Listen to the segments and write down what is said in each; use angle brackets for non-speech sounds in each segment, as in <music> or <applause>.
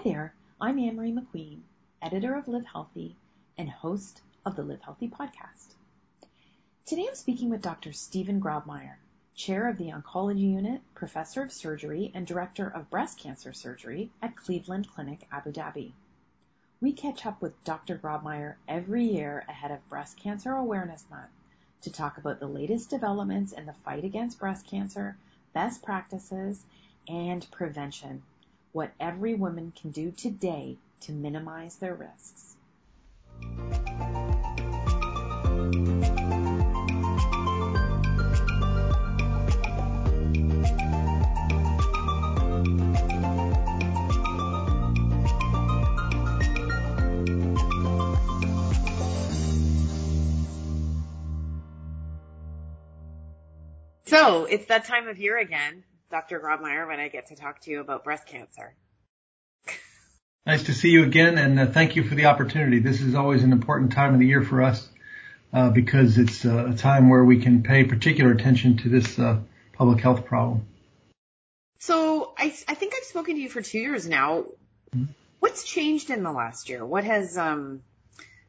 Hi there, I'm Anne-Marie McQueen, editor of Live Healthy and host of the Live Healthy podcast. Today I'm speaking with Dr. Stephen Grobmyer, chair of the Oncology Unit, professor of surgery, and director of breast cancer surgery at Cleveland Clinic Abu Dhabi. We catch up with Dr. Grobmyer every year ahead of Breast Cancer Awareness Month to talk about the latest developments in the fight against breast cancer, best practices, and prevention what every woman can do today to minimize their risks. So it's that time of year again. Dr. Grobmyer when I get to talk to you about breast cancer. Nice to see you again, and uh, thank you for the opportunity. This is always an important time of the year for us uh, because it's uh, a time where we can pay particular attention to this uh, public health problem. So I, I, think I've spoken to you for two years now. Mm-hmm. What's changed in the last year? What has um,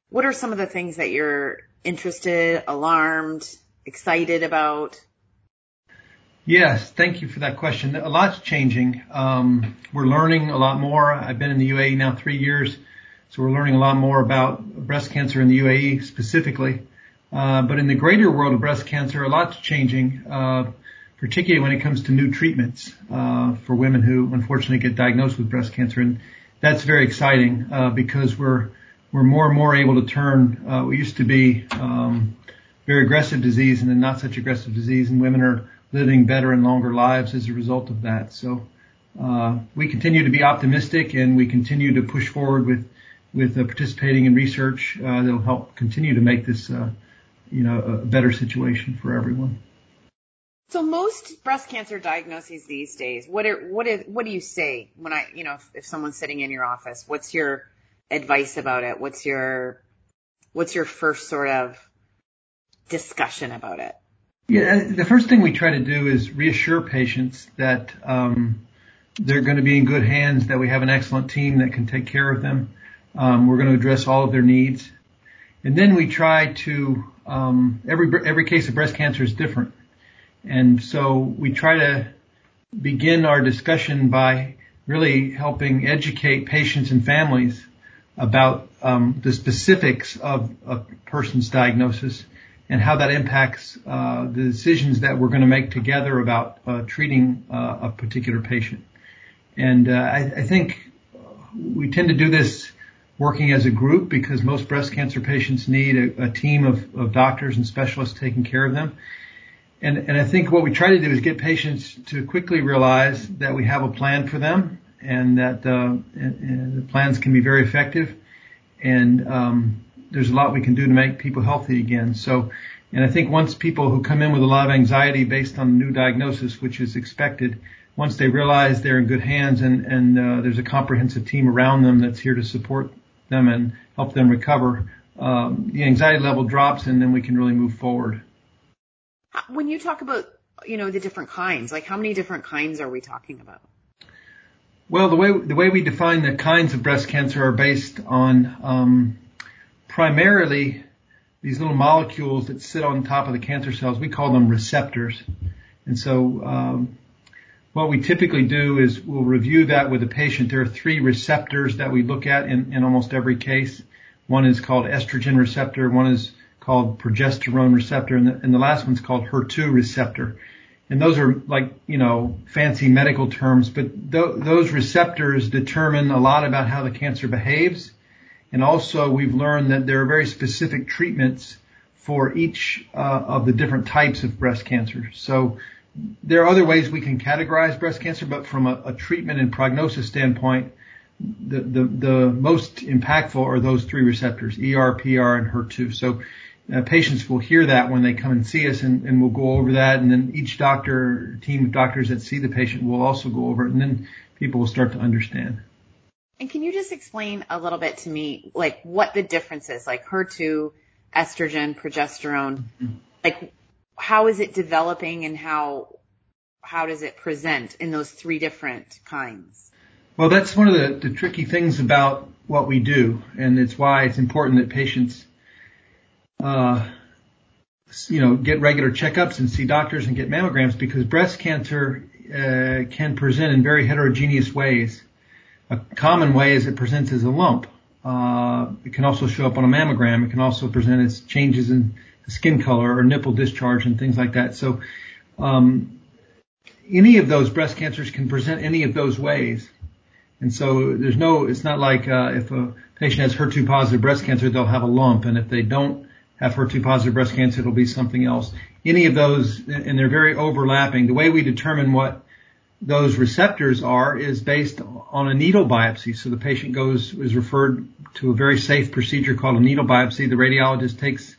what are some of the things that you're interested, alarmed, excited about? Yes, thank you for that question. A lot's changing. Um, we're learning a lot more. I've been in the UAE now three years, so we're learning a lot more about breast cancer in the UAE specifically. Uh, but in the greater world of breast cancer, a lot's changing, uh, particularly when it comes to new treatments uh, for women who unfortunately get diagnosed with breast cancer, and that's very exciting uh, because we're we're more and more able to turn uh, what used to be um, very aggressive disease into not such aggressive disease, and women are living better and longer lives as a result of that. So uh, we continue to be optimistic, and we continue to push forward with with uh, participating in research uh, that will help continue to make this, uh, you know, a better situation for everyone. So most breast cancer diagnoses these days, what are, what is, what do you say when I, you know, if, if someone's sitting in your office, what's your advice about it? What's your, what's your first sort of discussion about it? Yeah, the first thing we try to do is reassure patients that um, they're going to be in good hands, that we have an excellent team that can take care of them. Um, we're going to address all of their needs. And then we try to, um, every, every case of breast cancer is different. And so we try to begin our discussion by really helping educate patients and families about um, the specifics of a person's diagnosis and how that impacts uh, the decisions that we're going to make together about uh, treating uh, a particular patient. And uh, I, I, think we tend to do this working as a group because most breast cancer patients need a, a team of, of, doctors and specialists taking care of them. And, and I think what we try to do is get patients to quickly realize that we have a plan for them and that uh, and, and the plans can be very effective. And um, there's a lot we can do to make people healthy again. So, and I think once people who come in with a lot of anxiety based on the new diagnosis, which is expected, once they realize they're in good hands and, and uh, there's a comprehensive team around them that's here to support them and help them recover, um, the anxiety level drops and then we can really move forward. When you talk about, you know, the different kinds, like how many different kinds are we talking about? Well, the way the way we define the kinds of breast cancer are based on um, primarily these little molecules that sit on top of the cancer cells. We call them receptors. And so, um, what we typically do is we'll review that with a patient. There are three receptors that we look at in, in almost every case. One is called estrogen receptor. One is called progesterone receptor. And the, and the last one's called HER2 receptor. And those are like, you know, fancy medical terms, but th- those receptors determine a lot about how the cancer behaves and also we've learned that there are very specific treatments for each uh, of the different types of breast cancer. So there are other ways we can categorize breast cancer, but from a, a treatment and prognosis standpoint, the, the, the, most impactful are those three receptors, ER, PR, and HER2. So uh, patients will hear that when they come and see us and, and we'll go over that and then each doctor, team of doctors that see the patient will also go over it and then people will start to understand. And can you just explain a little bit to me, like what the difference is, like HER2, estrogen, progesterone, mm-hmm. like how is it developing and how how does it present in those three different kinds? Well, that's one of the, the tricky things about what we do, and it's why it's important that patients, uh, you know, get regular checkups and see doctors and get mammograms because breast cancer uh, can present in very heterogeneous ways. A common way is it presents as a lump. Uh, it can also show up on a mammogram. It can also present as changes in skin color or nipple discharge and things like that. So, um, any of those breast cancers can present any of those ways. And so there's no, it's not like, uh, if a patient has HER2 positive breast cancer, they'll have a lump. And if they don't have HER2 positive breast cancer, it'll be something else. Any of those, and they're very overlapping. The way we determine what those receptors are is based on a needle biopsy. So the patient goes, is referred to a very safe procedure called a needle biopsy. The radiologist takes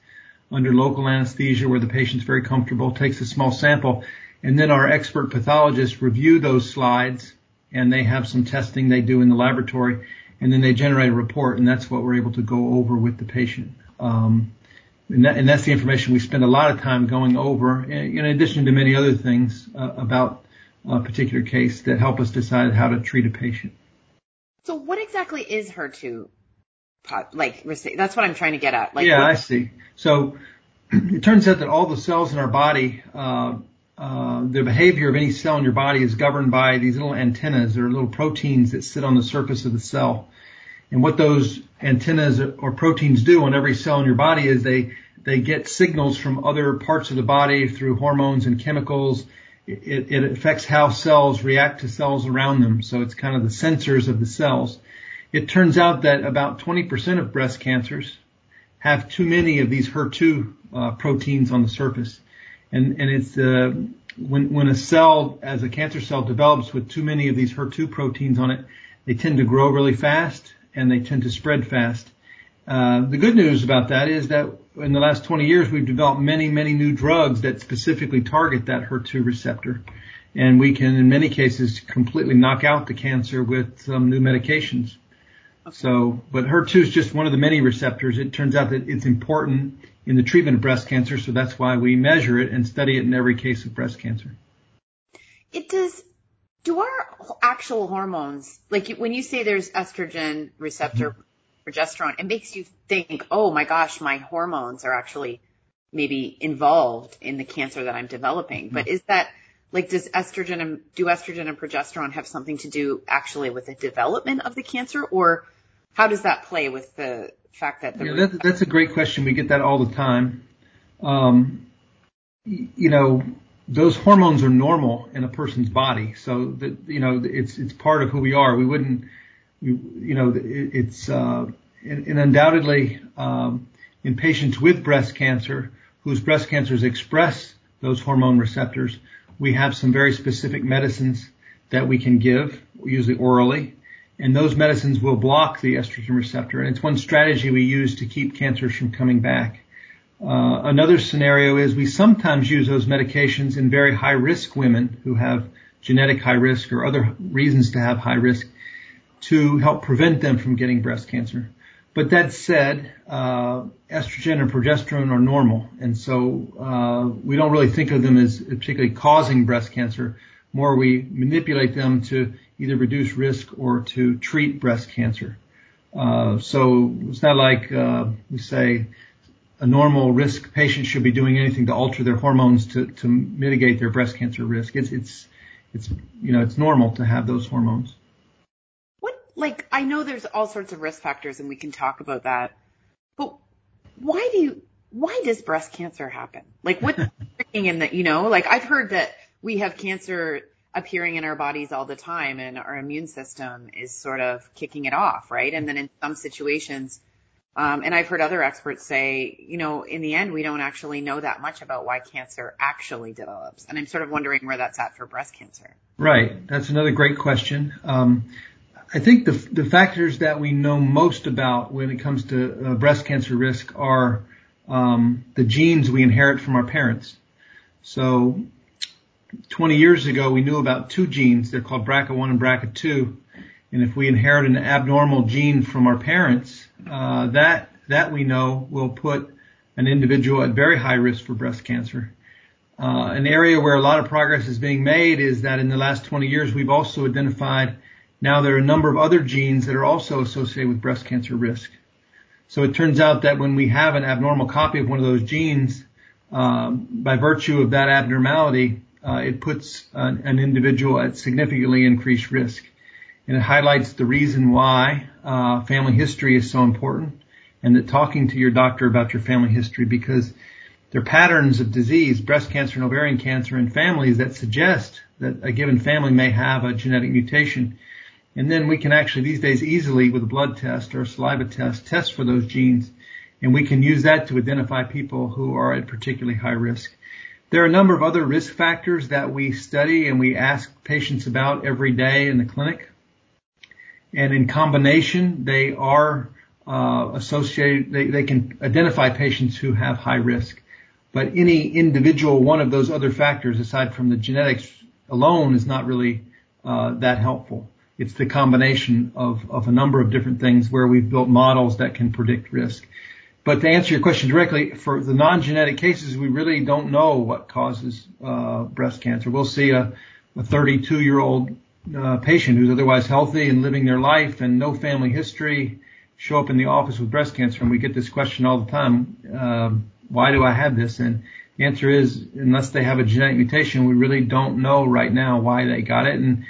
under local anesthesia where the patient's very comfortable, takes a small sample, and then our expert pathologists review those slides and they have some testing they do in the laboratory and then they generate a report and that's what we're able to go over with the patient. Um, and, that, and, that's the information we spend a lot of time going over in addition to many other things uh, about a particular case that help us decide how to treat a patient. So what exactly is HER2 like that's what I'm trying to get at. Like, yeah, what- I see. So <clears throat> it turns out that all the cells in our body, uh, uh, the behavior of any cell in your body is governed by these little antennas or little proteins that sit on the surface of the cell. And what those antennas or proteins do on every cell in your body is they they get signals from other parts of the body through hormones and chemicals. It, it affects how cells react to cells around them. So it's kind of the sensors of the cells. It turns out that about 20% of breast cancers have too many of these HER2 uh, proteins on the surface. And, and it's, uh, when, when a cell, as a cancer cell develops with too many of these HER2 proteins on it, they tend to grow really fast and they tend to spread fast. Uh, the good news about that is that in the last 20 years, we've developed many, many new drugs that specifically target that HER2 receptor. And we can, in many cases, completely knock out the cancer with some new medications. So, but HER2 is just one of the many receptors. It turns out that it's important in the treatment of breast cancer, so that's why we measure it and study it in every case of breast cancer. It does. Do our actual hormones, like when you say there's estrogen receptor, mm-hmm. Progesterone, it makes you think, oh my gosh, my hormones are actually maybe involved in the cancer that I'm developing. But is that like does estrogen and do estrogen and progesterone have something to do actually with the development of the cancer or how does that play with the fact that the yeah, that, that's a great question. We get that all the time. Um, you know, those hormones are normal in a person's body, so that you know it's it's part of who we are. We wouldn't, you, you know, it's uh, and, and undoubtedly um, in patients with breast cancer whose breast cancers express those hormone receptors, we have some very specific medicines that we can give, usually orally, and those medicines will block the estrogen receptor. And it's one strategy we use to keep cancers from coming back. Uh, another scenario is we sometimes use those medications in very high risk women who have genetic high risk or other reasons to have high risk to help prevent them from getting breast cancer. But that said, uh, estrogen and progesterone are normal, and so uh, we don't really think of them as particularly causing breast cancer. More, we manipulate them to either reduce risk or to treat breast cancer. Uh, so it's not like uh, we say a normal risk patient should be doing anything to alter their hormones to, to mitigate their breast cancer risk. It's it's it's you know it's normal to have those hormones. Like I know there's all sorts of risk factors and we can talk about that, but why do you why does breast cancer happen? Like what's <laughs> in that you know like I've heard that we have cancer appearing in our bodies all the time and our immune system is sort of kicking it off, right? And then in some situations, um, and I've heard other experts say, you know, in the end, we don't actually know that much about why cancer actually develops. And I'm sort of wondering where that's at for breast cancer. Right. That's another great question. Um, I think the, the factors that we know most about when it comes to uh, breast cancer risk are um, the genes we inherit from our parents. So 20 years ago, we knew about two genes. They're called BRCA1 and BRCA2. And if we inherit an abnormal gene from our parents, uh, that that we know will put an individual at very high risk for breast cancer. Uh, an area where a lot of progress is being made is that in the last 20 years, we've also identified Now there are a number of other genes that are also associated with breast cancer risk. So it turns out that when we have an abnormal copy of one of those genes, um, by virtue of that abnormality, uh, it puts an, an, individual at significantly increased risk. And it highlights the reason why uh, family history is so important and that talking to your doctor about your family history because there are patterns of disease, breast cancer and ovarian cancer in families that suggest that a given family may have a genetic mutation. And then we can actually these days easily with a blood test or a saliva test test for those genes. And we can use that to identify people who are at particularly high risk. There are a number of other risk factors that we study and we ask patients about every day in the clinic. And in combination, they are uh, associated, they, they can identify patients who have high risk. But any individual one of those other factors, aside from the genetics alone, is not really uh, that helpful. It's the combination of, of a number of different things where we've built models that can predict risk. But to answer your question directly, for the non-genetic cases, we really don't know what causes uh, breast cancer. We'll see a, a 32 year old uh, patient who's otherwise healthy and living their life and no family history show up in the office with breast cancer and we get this question all the time, um, why do I have this? And the answer is, unless they have a genetic mutation, we really don't know right now why they got it. And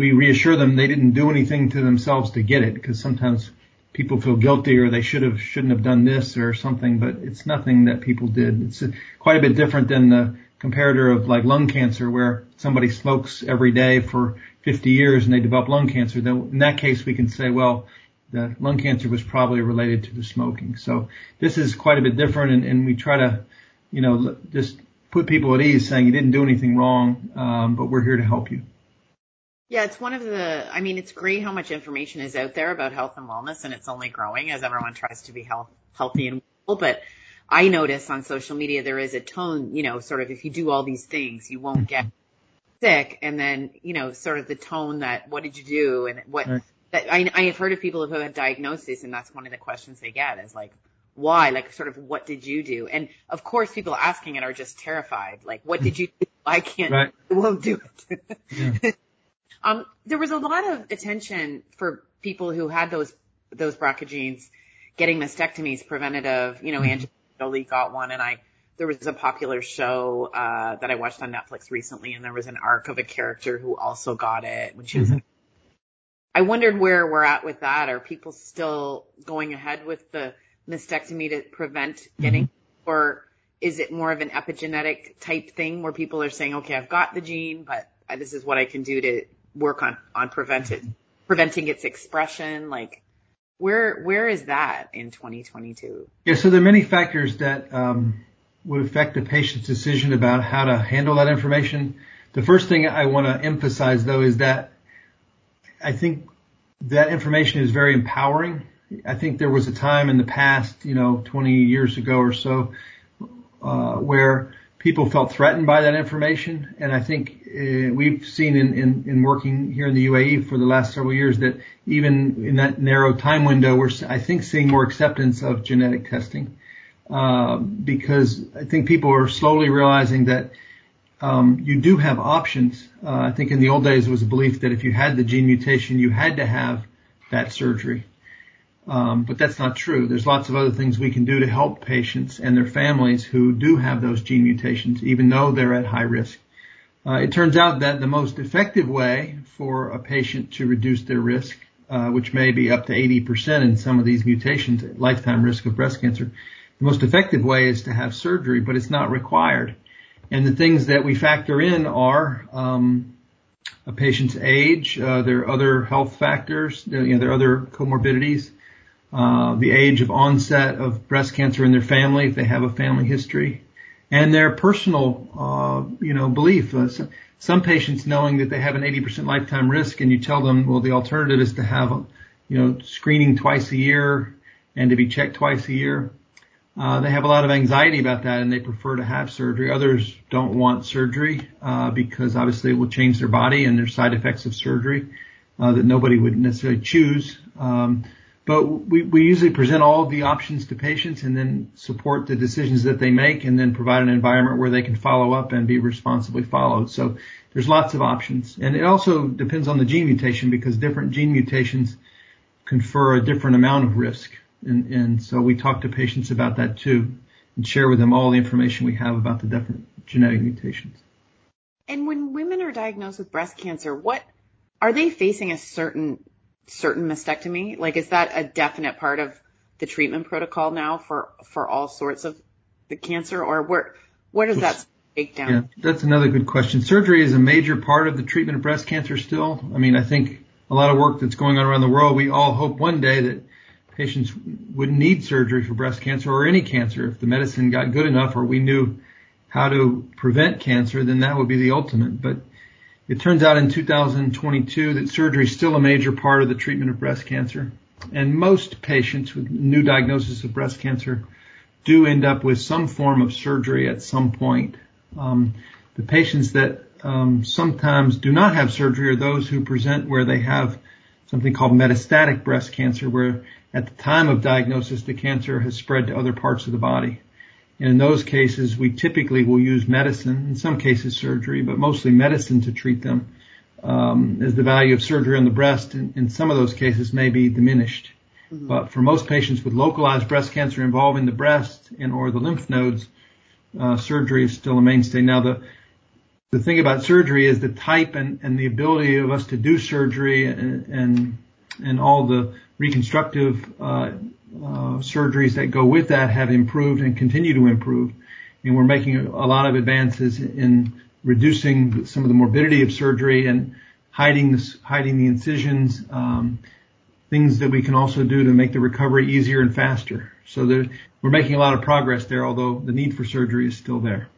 we reassure them they didn't do anything to themselves to get it because sometimes people feel guilty or they should have, shouldn't have done this or something, but it's nothing that people did. It's a, quite a bit different than the comparator of like lung cancer where somebody smokes every day for 50 years and they develop lung cancer. Then in that case, we can say, well, the lung cancer was probably related to the smoking. So this is quite a bit different, and, and we try to, you know, just put people at ease, saying you didn't do anything wrong, um, but we're here to help you. Yeah, it's one of the. I mean, it's great how much information is out there about health and wellness, and it's only growing as everyone tries to be health, healthy and well. But I notice on social media there is a tone, you know, sort of if you do all these things, you won't get sick, and then you know, sort of the tone that what did you do and what. Right that I, I have heard of people who have had diagnosis and that's one of the questions they get is like, why? Like sort of what did you do? And of course people asking it are just terrified. Like, what did you do? I can't, right. I <laughs> won't do it. Yeah. Um, there was a lot of attention for people who had those, those BRCA genes getting mastectomies preventative, you know, mm-hmm. Angelina Jolie got one and I, there was a popular show, uh, that I watched on Netflix recently and there was an arc of a character who also got it when she was mm-hmm. in I wondered where we're at with that. Are people still going ahead with the mastectomy to prevent getting, mm-hmm. or is it more of an epigenetic type thing where people are saying, okay, I've got the gene, but this is what I can do to work on, on prevent it, preventing its expression? Like, where, where is that in 2022? Yeah. So there are many factors that, um, would affect the patient's decision about how to handle that information. The first thing I want to emphasize though is that I think that information is very empowering. I think there was a time in the past, you know, 20 years ago or so, uh, where people felt threatened by that information. And I think uh, we've seen in, in, in, working here in the UAE for the last several years that even in that narrow time window, we're, I think, seeing more acceptance of genetic testing. Uh, because I think people are slowly realizing that um, you do have options. Uh, I think in the old days it was a belief that if you had the gene mutation, you had to have that surgery. Um, but that's not true. There's lots of other things we can do to help patients and their families who do have those gene mutations, even though they're at high risk. Uh, it turns out that the most effective way for a patient to reduce their risk, uh, which may be up to 80% in some of these mutations, lifetime risk of breast cancer, the most effective way is to have surgery, but it's not required. And the things that we factor in are um, a patient's age, uh, there are other health factors, you know, there are other comorbidities, uh, the age of onset of breast cancer in their family if they have a family history, and their personal, uh, you know, belief. Uh, some, some patients knowing that they have an 80% lifetime risk, and you tell them, well, the alternative is to have, you know, screening twice a year and to be checked twice a year. Uh, they have a lot of anxiety about that and they prefer to have surgery. Others don't want surgery uh, because obviously it will change their body and there's side effects of surgery uh, that nobody would necessarily choose. Um, but we, we usually present all of the options to patients and then support the decisions that they make and then provide an environment where they can follow up and be responsibly followed. So there's lots of options. And it also depends on the gene mutation because different gene mutations confer a different amount of risk. And, and so we talk to patients about that too and share with them all the information we have about the different genetic mutations. And when women are diagnosed with breast cancer, what are they facing a certain certain mastectomy? Like, is that a definite part of the treatment protocol now for for all sorts of the cancer, or where where does that break down? Yeah, that's another good question. Surgery is a major part of the treatment of breast cancer still. I mean, I think a lot of work that's going on around the world. We all hope one day that patients wouldn't need surgery for breast cancer or any cancer if the medicine got good enough or we knew how to prevent cancer, then that would be the ultimate. But it turns out in 2022 that surgery is still a major part of the treatment of breast cancer. And most patients with new diagnosis of breast cancer do end up with some form of surgery at some point. Um, the patients that um, sometimes do not have surgery are those who present where they have something called metastatic breast cancer, where at the time of diagnosis the cancer has spread to other parts of the body. And in those cases, we typically will use medicine, in some cases surgery, but mostly medicine to treat them, um, as the value of surgery on the breast in, in some of those cases may be diminished. Mm-hmm. But for most patients with localized breast cancer involving the breast and or the lymph nodes, uh, surgery is still a mainstay. Now the the thing about surgery is the type and, and the ability of us to do surgery and and, and all the reconstructive uh, uh, surgeries that go with that have improved and continue to improve. And we're making a lot of advances in reducing some of the morbidity of surgery and hiding the, hiding the incisions, um, things that we can also do to make the recovery easier and faster. So there, we're making a lot of progress there, although the need for surgery is still there.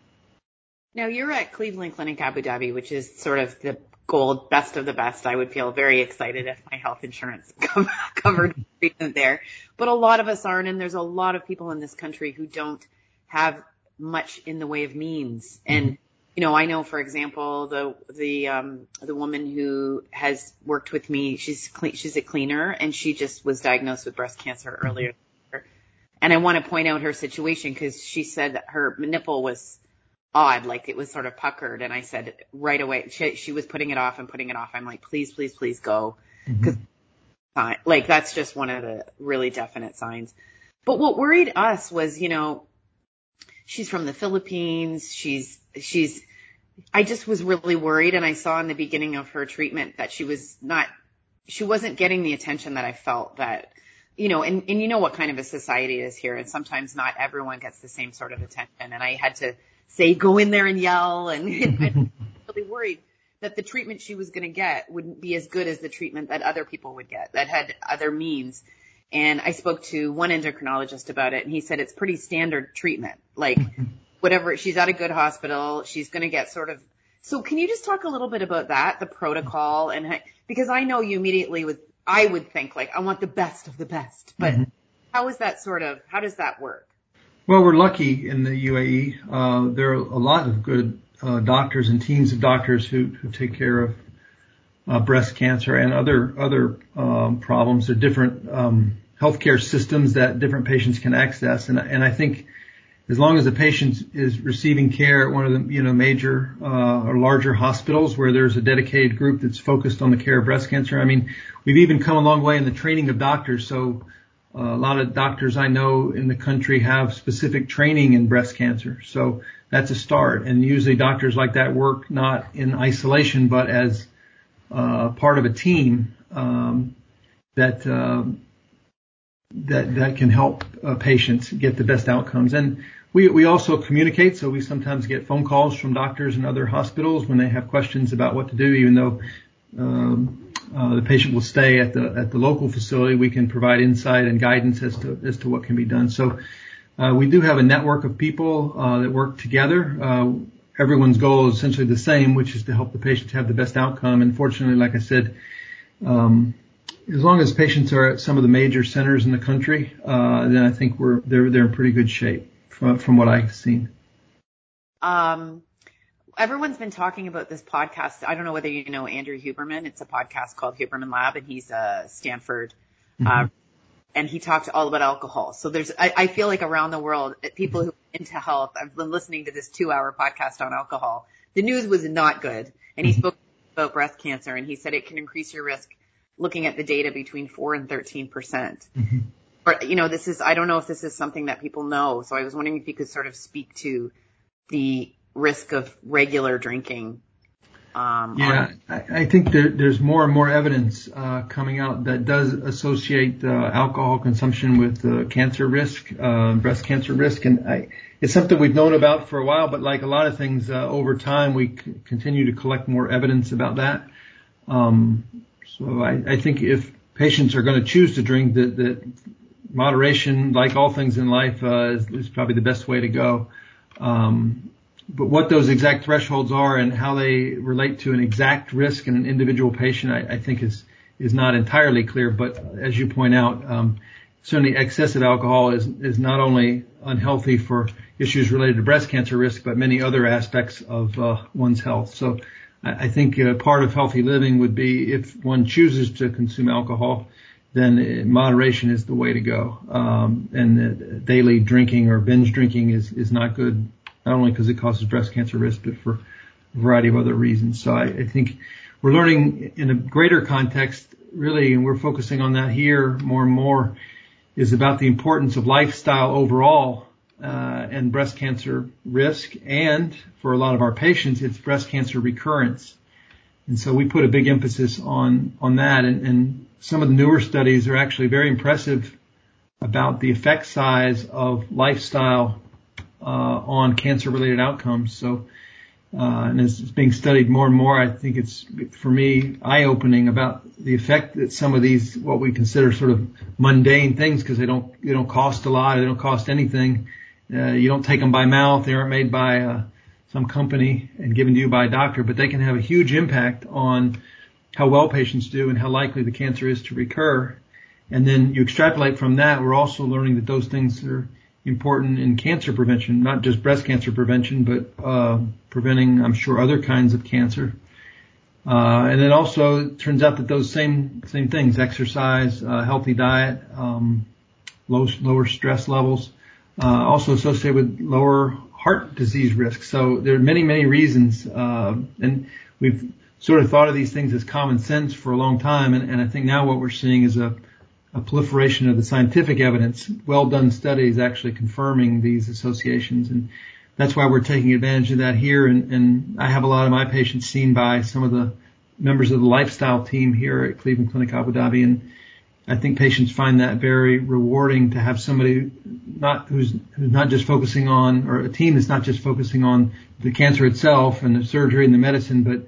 Now you're at Cleveland Clinic Abu Dhabi, which is sort of the gold best of the best. I would feel very excited if my health insurance <laughs> covered treatment there. But a lot of us aren't, and there's a lot of people in this country who don't have much in the way of means. And you know, I know, for example, the the um, the woman who has worked with me, she's clean, she's a cleaner, and she just was diagnosed with breast cancer earlier. And I want to point out her situation because she said that her nipple was odd, like it was sort of puckered. And I said right away, she, she was putting it off and putting it off. I'm like, please, please, please go. because mm-hmm. like that's just one of the really definite signs. But what worried us was, you know, she's from the Philippines. She's, she's, I just was really worried. And I saw in the beginning of her treatment that she was not, she wasn't getting the attention that I felt that, you know, and, and you know what kind of a society it is here. And sometimes not everyone gets the same sort of attention. And I had to, say go in there and yell and, <laughs> and I really worried that the treatment she was going to get wouldn't be as good as the treatment that other people would get that had other means. And I spoke to one endocrinologist about it and he said it's pretty standard treatment. Like whatever, she's at a good hospital, she's going to get sort of, so can you just talk a little bit about that, the protocol and because I know you immediately with, I would think like, I want the best of the best, but mm-hmm. how is that sort of, how does that work? Well, we're lucky in the UAE. Uh, there are a lot of good uh, doctors and teams of doctors who, who take care of uh, breast cancer and other other um, problems. There are different um, healthcare systems that different patients can access, and and I think as long as the patient is receiving care at one of the you know major uh, or larger hospitals where there's a dedicated group that's focused on the care of breast cancer. I mean, we've even come a long way in the training of doctors. So a lot of doctors I know in the country have specific training in breast cancer. So that's a start. And usually doctors like that work not in isolation, but as uh, part of a team um, that uh, that that can help uh, patients get the best outcomes. And we we also communicate. So we sometimes get phone calls from doctors and other hospitals when they have questions about what to do, even though um, uh, the patient will stay at the at the local facility. We can provide insight and guidance as to as to what can be done. So uh, we do have a network of people uh, that work together. Uh, everyone's goal is essentially the same, which is to help the patients have the best outcome. And fortunately, like I said, um, as long as patients are at some of the major centers in the country, uh, then I think we're they're they're in pretty good shape from from what I've seen. Um, everyone's been talking about this podcast. I don't know whether you know Andrew Huberman. It's a podcast called Huberman Lab, and he's a Stanford uh, mm-hmm. uh, and he talked all about alcohol. So there's, I, I feel like around the world, people who are into health, I've been listening to this two hour podcast on alcohol. The news was not good. And he mm-hmm. spoke about breast cancer and he said it can increase your risk looking at the data between four and 13%. percent mm-hmm. But, you know, this is, I don't know if this is something that people know. So I was wondering if you could sort of speak to the risk of regular drinking um, yeah, I, I think there, there's more and more evidence uh, coming out that does associate uh, alcohol consumption with uh, cancer risk, uh, breast cancer risk, and I, it's something we've known about for a while. But like a lot of things, uh, over time we c- continue to collect more evidence about that. Um, so I, I think if patients are going to choose to drink, that, that moderation, like all things in life, uh, is, is probably the best way to go. Um, but what those exact thresholds are and how they relate to an exact risk in an individual patient, I, I think is is not entirely clear. But as you point out, um, certainly excessive alcohol is is not only unhealthy for issues related to breast cancer risk, but many other aspects of uh, one's health. So I, think uh, part of healthy living would be if one chooses to consume alcohol, then moderation is the way to go. Um, and daily drinking or binge drinking is is not good not only because it causes breast cancer risk, but for a variety of other reasons. So I, I think we're learning in a greater context, really, and we're focusing on that here more and more, is about the importance of lifestyle overall and breast cancer risk, and for a lot of our patients, it's breast cancer recurrence. And so we put a big emphasis on on that, and, and some of the newer studies are actually very impressive about the effect size of lifestyle uh, on cancer-related outcomes. So, uh, and as it's being studied more and more, I think it's for me eye-opening about the effect that some of these what we consider sort of mundane things because they don't they don't cost a lot, they don't cost anything. Uh, you don't take them by mouth; they aren't made by uh, some company and given to you by a doctor, but they can have a huge impact on how well patients do and how likely the cancer is to recur. And then you extrapolate from that, we're also learning that those things are important in cancer prevention, not just breast cancer prevention, but uh, preventing, I'm sure, other kinds of cancer. Uh, and then also it turns out that those same same things, exercise, uh, healthy diet, um, low, lower stress levels, uh, also associated with lower heart disease risk. So there are many many reasons, uh, and we've sort of thought of these things as common sense for a long time, and, and I think now what we're seeing is a a proliferation of the scientific evidence, well done studies actually confirming these associations. And that's why we're taking advantage of that here. And, and I have a lot of my patients seen by some of the members of the lifestyle team here at Cleveland Clinic Abu Dhabi. And I think patients find that very rewarding to have somebody not who's, who's not just focusing on, or a team that's not just focusing on the cancer itself and the surgery and the medicine, but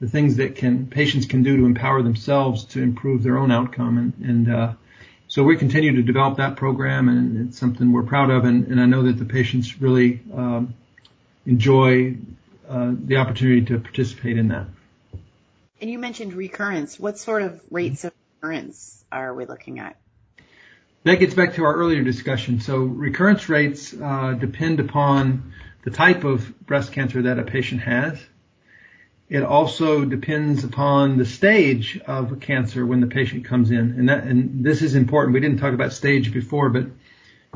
the things that can patients can do to empower themselves to improve their own outcome. And, and uh, so we continue to develop that program, and it's something we're proud of. And, and I know that the patients really um, enjoy uh, the opportunity to participate in that. And you mentioned recurrence. What sort of rates of recurrence are we looking at? That gets back to our earlier discussion. So recurrence rates uh, depend upon the type of breast cancer that a patient has. It also depends upon the stage of cancer when the patient comes in. And that, and this is important. We didn't talk about stage before, but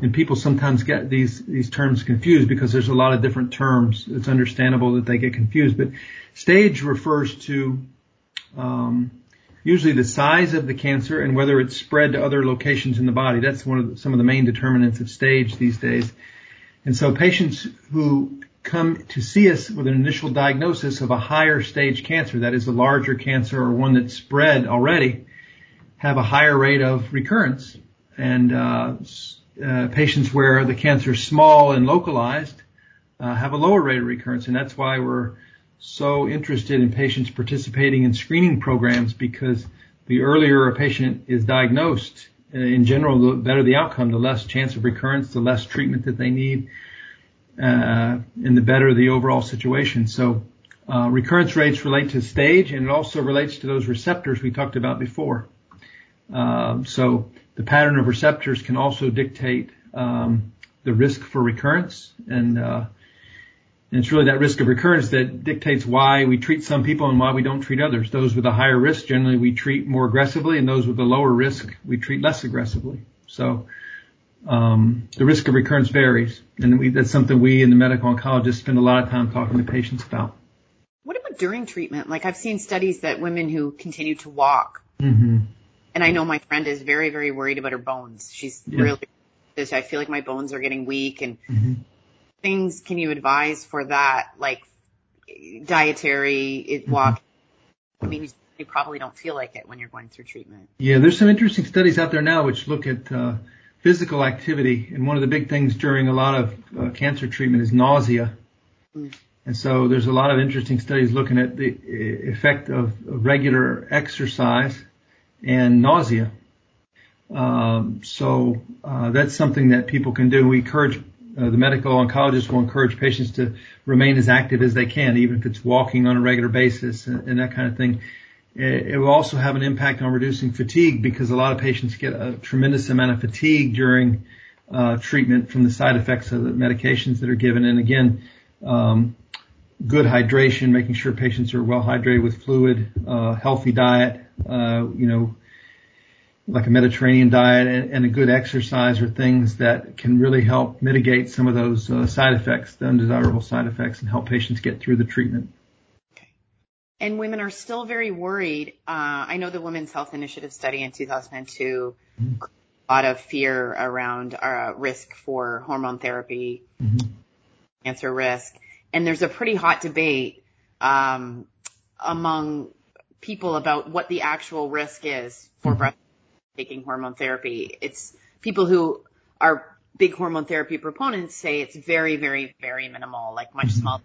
and people sometimes get these these terms confused because there's a lot of different terms. It's understandable that they get confused, but stage refers to um, usually the size of the cancer and whether it's spread to other locations in the body. That's one of the, some of the main determinants of stage these days. And so patients who come to see us with an initial diagnosis of a higher stage cancer, that is a larger cancer or one that's spread already, have a higher rate of recurrence. And uh, uh, patients where the cancer is small and localized uh, have a lower rate of recurrence, and that's why we're so interested in patients participating in screening programs because the earlier a patient is diagnosed, uh, in general, the better the outcome, the less chance of recurrence, the less treatment that they need uh, and the better the overall situation. So uh, recurrence rates relate to stage, and it also relates to those receptors we talked about before. Um, so the pattern of receptors can also dictate um, the risk for recurrence, and, uh, and it's really that risk of recurrence that dictates why we treat some people and why we don't treat others. Those with a higher risk, generally we treat more aggressively, and those with a lower risk, we treat less aggressively. So um, the risk of recurrence varies, and we, that's something we in the medical oncologists spend a lot of time talking to patients about. What about during treatment? Like I've seen studies that women who continue to walk, Mm-hmm. and I know my friend is very, very worried about her bones. She's Yeah. really, I feel like my bones are getting weak and Mm-hmm. Things can you advise for that? Like dietary, it walk. I mean, you probably don't feel like it when you're going through treatment. Yeah, there's some interesting studies out there now which look at uh, physical activity, and one of the big things during a lot of uh, cancer treatment is nausea. Mm. And so there's a lot of interesting studies looking at the uh, effect of of regular exercise and nausea. Um, so uh, that's something that people can do. We encourage uh, the medical oncologist will encourage patients to remain as active as they can, even if it's walking on a regular basis and, and that kind of thing. It, it will also have an impact on reducing fatigue because a lot of patients get a tremendous amount of fatigue during uh, treatment from the side effects of the medications that are given. And again, um, good hydration, making sure patients are well hydrated with fluid, uh, healthy diet, uh, you know, like a Mediterranean diet and, and a good exercise are things that can really help mitigate some of those uh, side effects, the undesirable side effects, and help patients get through the treatment. And women are still very worried. Uh, I know the Women's Health Initiative study in 2002, Mhm. a lot of fear around uh, risk for hormone therapy, Mhm. cancer risk, and there's a pretty hot debate um, among people about what the actual risk is for Mhm. breast taking hormone therapy. It's people who are big hormone therapy proponents say it's very, very, very minimal, like much Mhm. smaller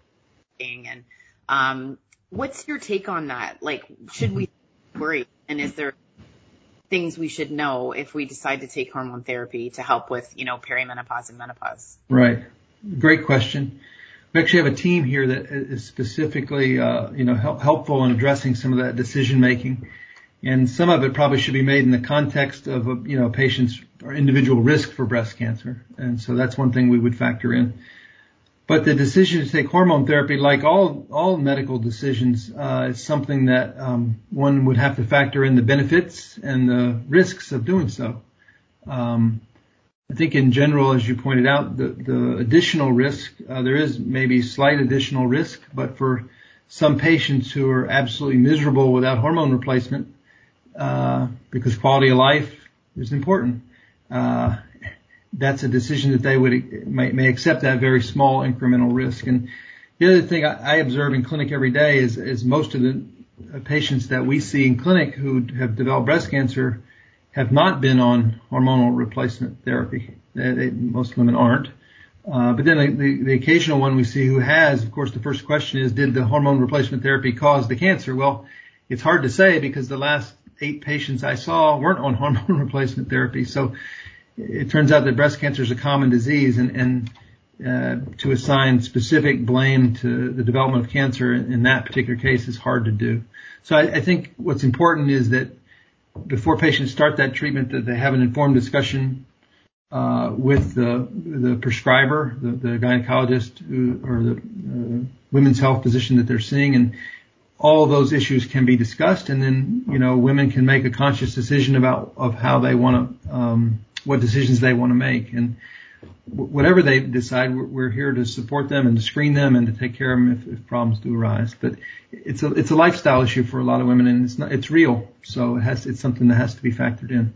thing. And um, what's your take on that? Like, should we worry? And is there things we should know if we decide to take hormone therapy to help with, you know, perimenopause and menopause? Right. Great question. We actually have a team here that is specifically, uh, you know, help, helpful in addressing some of that decision making. And some of it probably should be made in the context of, a, you know, patient's or individual risk for breast cancer. And so that's one thing we would factor in. But the decision to take hormone therapy, like all all medical decisions, uh, is something that um, one would have to factor in the benefits and the risks of doing so. Um, I think in general, as you pointed out, the, the additional risk, uh, there is maybe slight additional risk, but for some patients who are absolutely miserable without hormone replacement, uh, because quality of life is important, uh, that's a decision that they would may, may accept that very small incremental risk. And the other thing I, I observe in clinic every day is, is most of the patients that we see in clinic who have developed breast cancer have not been on hormonal replacement therapy. They, they, most women aren't. Uh, but then the, the, the occasional one we see who has, of course, the first question is, did the hormone replacement therapy cause the cancer? Well, it's hard to say because the last eight patients I saw weren't on <laughs> hormone replacement therapy. So it turns out that breast cancer is a common disease and, and uh, to assign specific blame to the development of cancer in, in that particular case is hard to do. So I, I think what's important is that before patients start that treatment that they have an informed discussion uh, with the the prescriber, the, the gynecologist who, or the uh, women's health physician that they're seeing, and all those issues can be discussed, and then you know women can make a conscious decision about of how they want to um, what decisions they want to make, and whatever they decide, we're, we're here to support them and to screen them and to take care of them if, if problems do arise. But it's a it's a lifestyle issue for a lot of women, and it's not it's real, so it has it's something that has to be factored in.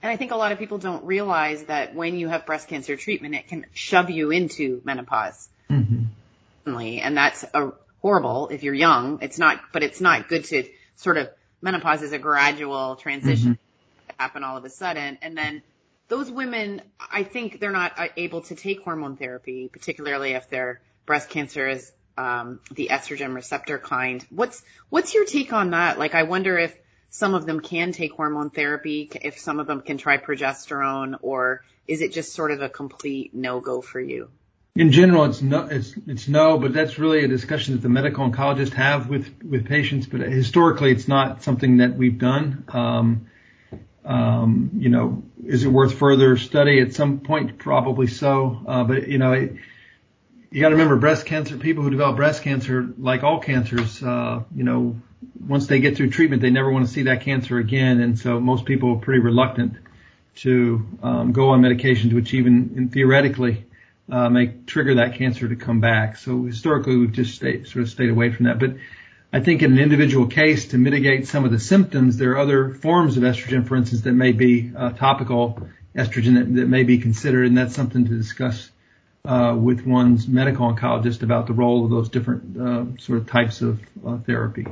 And I think a lot of people don't realize that when you have breast cancer treatment, it can shove you into menopause. Mm-hmm. And that's a, horrible if you're young. It's not, but it's not good to sort of menopause is a gradual transition Mm-hmm. happen all of a sudden. And then those women, I think they're not uh, able to take hormone therapy, particularly if their breast cancer is um, the estrogen receptor kind. What's what's your take on that? Like, I wonder if some of them can take hormone therapy, if some of them can try progesterone, or is it just sort of a complete no go for you? In general, it's no, it's it's no, but that's really a discussion that the medical oncologists have with with patients. But historically, it's not something that we've done. Um, um, you know, is it worth further study at some point? Probably so. Uh, but you know, it, you got to remember breast cancer. People who develop breast cancer, like all cancers, uh, you know, once they get through treatment, they never want to see that cancer again, and so most people are pretty reluctant to um, go on medications, which even theoretically uh, may trigger that cancer to come back. So historically, we've just stayed, sort of stayed away from that. But I think in an individual case, to mitigate some of the symptoms, there are other forms of estrogen, for instance, that may be uh, topical estrogen that, that, may be considered, and that's something to discuss uh, with one's medical oncologist about the role of those different uh, sort of types of uh, therapy.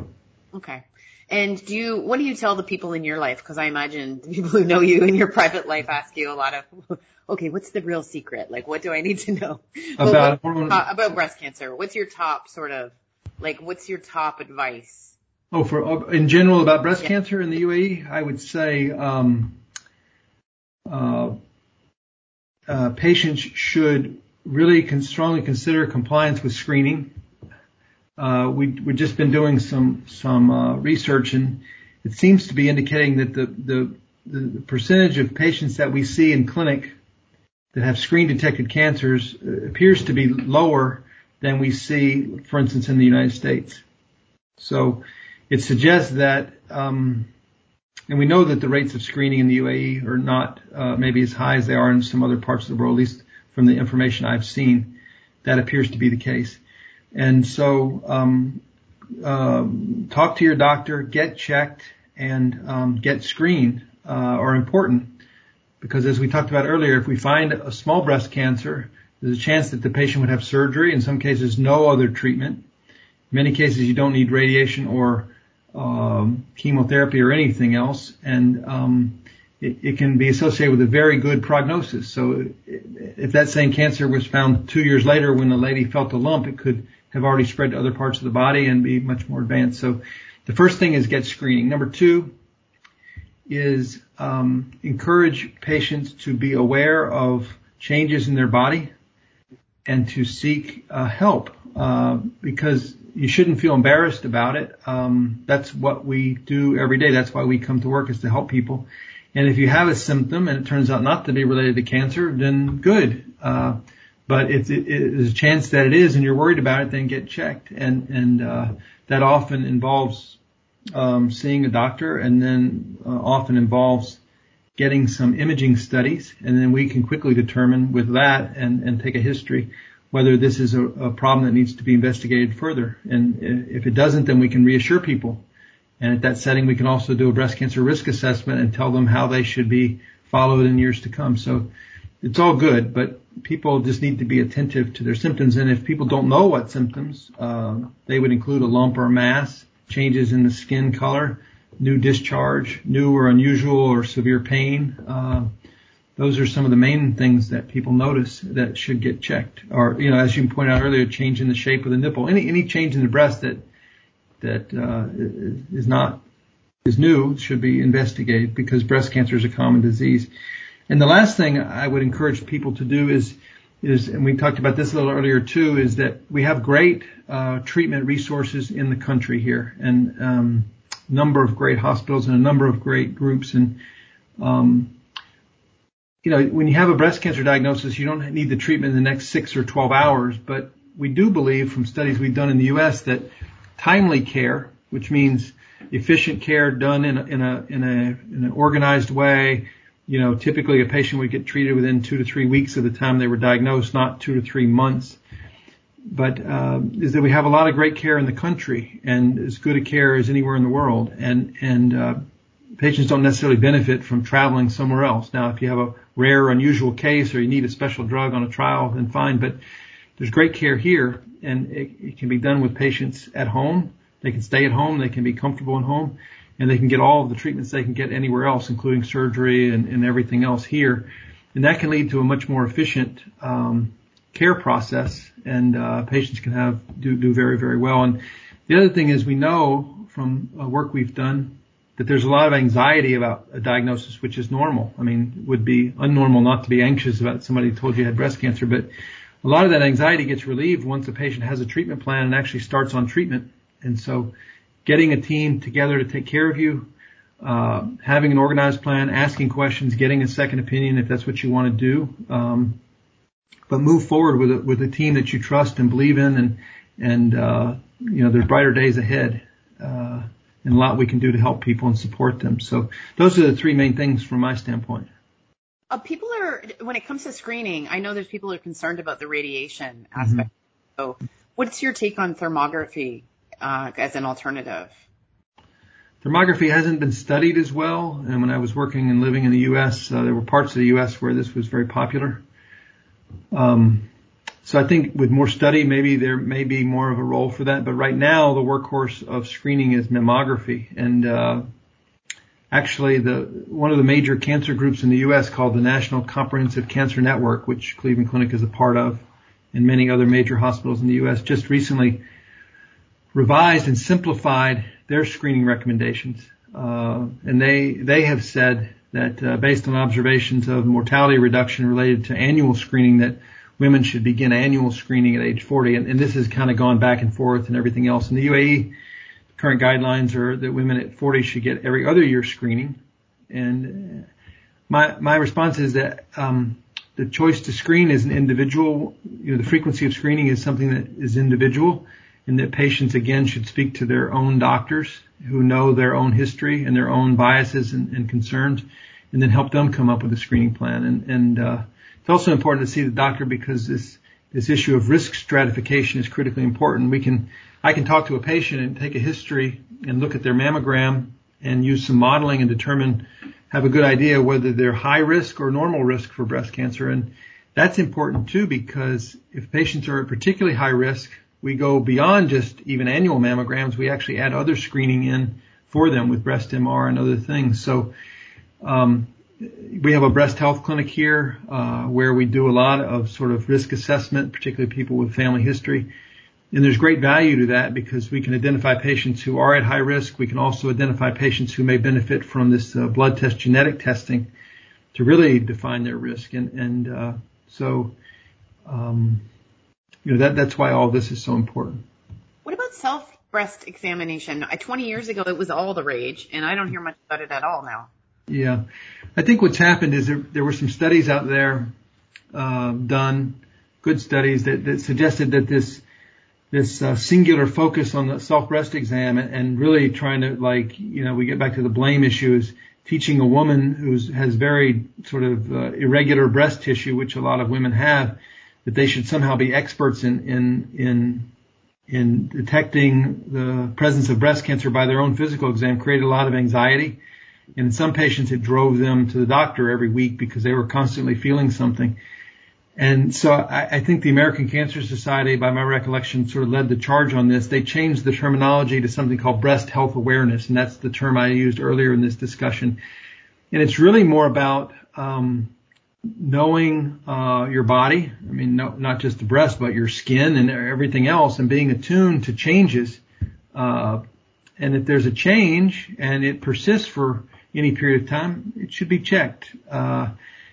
Okay. And do you, what do you tell the people in your life? Cause I imagine the people who know you in your <laughs> private life ask you a lot of, <laughs> okay, what's the real secret? Like, what do I need to know <laughs> about, what, uh, about breast cancer? What's your top sort of, like, what's your top advice? Oh, for, uh, in general about breast yeah. cancer in the UAE, I would say, um, uh, uh, patients should really con- strongly consider compliance with screening uh, we, we've just been doing some some uh, research, and it seems to be indicating that the, the the percentage of patients that we see in clinic that have screen detected cancers uh, appears to be lower than we see, for instance, in the United States. So it suggests that, um, and we know that the rates of screening in the UAE are not uh, maybe as high as they are in some other parts of the world, at least from the information I've seen. That appears to be the case. And so, um, uh, talk to your doctor, get checked, and um, get screened uh, are important because, as we talked about earlier, if we find a small breast cancer, there's a chance that the patient would have surgery. In some cases, no other treatment. In many cases, you don't need radiation or um, chemotherapy or anything else, and um, it, it, can be associated with a very good prognosis. So, if that same cancer was found two years later when the lady felt a lump, it could have already spread to other parts of the body and be much more advanced. So the first thing is get screening. Number two is um, encourage patients to be aware of changes in their body and to seek uh, help uh, because you shouldn't feel embarrassed about it. Um, that's what we do every day. That's why we come to work is to help people. And if you have a symptom and it turns out not to be related to cancer, then good. Uh, but if it, there's a chance that it is and you're worried about it, then get checked. And, and, uh, that often involves, um, seeing a doctor and then uh, often involves getting some imaging studies. And then we can quickly determine with that and, and take a history whether this is a, a problem that needs to be investigated further. And if it doesn't, then we can reassure people. And at that setting, we can also do a breast cancer risk assessment and tell them how they should be followed in years to come. So it's all good, but people just need to be attentive to their symptoms. And if people don't know what symptoms, uh, they would include a lump or mass, changes in the skin color, new discharge, new or unusual or severe pain. Uh, those are some of the main things that people notice that should get checked. Or, you know, as you pointed out earlier, change in the shape of the nipple. Any, any change in the breast that, that, uh, is not, is new should be investigated because breast cancer is a common disease. And the last thing I would encourage people to do is, is, and we talked about this a little earlier too, is that we have great uh, treatment resources in the country here, and um, number of great hospitals and a number of great groups. And um, you know, when you have a breast cancer diagnosis, you don't need the treatment in the next six or 12 hours. But we do believe from studies we've done in the U.S. that timely care, which means efficient care done in a, in a, in a, in an organized way, you know, typically a patient would get treated within two to three weeks of the time they were diagnosed, not two to three months. But uh, is that we have a lot of great care in the country and as good a care as anywhere in the world, and and uh, patients don't necessarily benefit from traveling somewhere else. Now, if you have a rare, unusual case or you need a special drug on a trial, then fine. But there's great care here, and it, it can be done with patients at home. They can stay at home. They can be comfortable at home and they can get all of the treatments they can get anywhere else, including surgery and, and everything else here. And that can lead to a much more efficient um, care process, and uh, patients can have do do very very well. And the other thing is we know from uh, work we've done that there's a lot of anxiety about a diagnosis, which is normal. I mean, it would be unnormal not to be anxious about somebody told you had breast cancer, but a lot of that anxiety gets relieved once a patient has a treatment plan and actually starts on treatment. And so getting a team together to take care of you, uh, having an organized plan, asking questions, getting a second opinion if that's what you want to do. Um, but move forward with a, with a team that you trust and believe in and, and, uh, you know, there's brighter days ahead, uh, and a lot we can do to help people and support them. So those are the three main things from my standpoint. uh, people are when it comes to screening, I know there's people who are concerned about the radiation aspect. Mm-hmm. So, what's your take on thermography uh, as an alternative? Thermography hasn't been studied as well, and when I was working and living in the U.S., uh, there were parts of the U.S. where this was very popular. Um, so I think with more study, maybe there may be more of a role for that. But right now, the workhorse of screening is mammography, and uh, actually, the one of the major cancer groups in the U.S. called the National Comprehensive Cancer Network, which Cleveland Clinic is a part of, and many other major hospitals in the U.S. just recently revised and simplified their screening recommendations, uh, and they they have said that uh, based on observations of mortality reduction related to annual screening that women should begin annual screening at age 40. And, and this has kind of gone back and forth and everything else. In the UAE, current guidelines are that women at 40 should get every other year screening. And my, my response is that, um, the choice to screen is an individual, you know, the frequency of screening is something that is individual and that patients again should speak to their own doctors who know their own history and their own biases and, and concerns and then help them come up with a screening plan. And, and, uh, it's also important to see the doctor because this this issue of risk stratification is critically important. We can I can talk to a patient and take a history and look at their mammogram and use some modeling and determine have a good idea whether they're high risk or normal risk for breast cancer and that's important too because if patients are at particularly high risk, we go beyond just even annual mammograms. We actually add other screening in for them with breast MR and other things. So um, we have a breast health clinic here uh, where we do a lot of sort of risk assessment, particularly people with family history. And there's great value to that because we can identify patients who are at high risk. We can also identify patients who may benefit from this uh, blood test genetic testing to really define their risk. And, and uh, so, um, you know, that, that's why all this is so important. What about self breast examination? 20 years ago, it was all the rage, and I don't hear much about it at all now. Yeah. I think what's happened is there, there were some studies out there, uh, done, good studies that, that suggested that this, this uh, singular focus on the self breast exam and, and, really trying to like, you know, we get back to the blame issues, teaching a woman who has very sort of uh, irregular breast tissue, which a lot of women have, that they should somehow be experts in, in, in, in detecting the presence of breast cancer by their own physical exam created a lot of anxiety in some patients, it drove them to the doctor every week because they were constantly feeling something. And so I, I, think the American Cancer Society, by my recollection, sort of led the charge on this. They changed the terminology to something called breast health awareness, and that's the term I used earlier in this discussion. And it's really more about um, knowing uh, your body. I mean, no, not just the breast, but your skin and everything else, and being attuned to changes. Uh, and if there's a change and it persists for any period of time, it should be checked. Uh,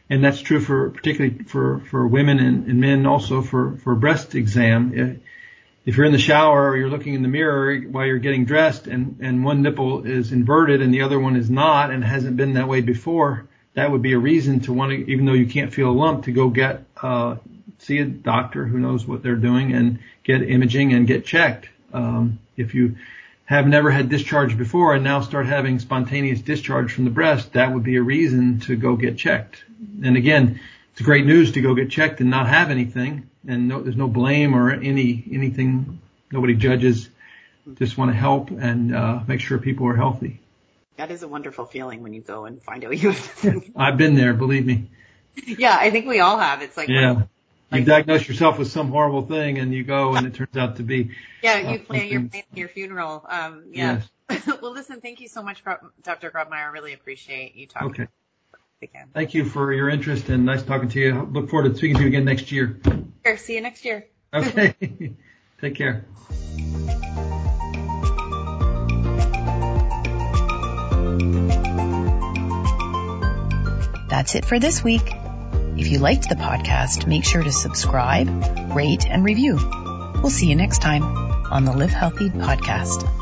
and that's true for particularly for for women and, and men also for for breast exam. If you're in the shower or you're looking in the mirror while you're getting dressed and and one nipple is inverted and the other one is not and hasn't been that way before, that would be a reason to want to, even though you can't feel a lump, to go get uh, see a doctor who knows what they're doing and get imaging and get checked. Um, if you have never had discharge before and now start having spontaneous discharge from the breast, that would be a reason to go get checked. And again, it's great news to go get checked and not have anything and no, there's no blame or any, anything. Nobody judges. Just want to help and, uh, make sure people are healthy. That is a wonderful feeling when you go and find out you have. <laughs> I've been there, believe me. Yeah, I think we all have. It's like, yeah you diagnose yourself with some horrible thing and you go and it turns out to be yeah you plan your your funeral. Um yeah. Yes. <laughs> well listen thank you so much dr grobmyer i really appreciate you talking okay. again. Thank you for your interest and nice talking to you. Look forward to speaking to you again next year. Sure. See you next year. Okay. <laughs> Take care. That's it for this week. If you liked the podcast, make sure to subscribe, rate, and review. We'll see you next time on the Live Healthy podcast.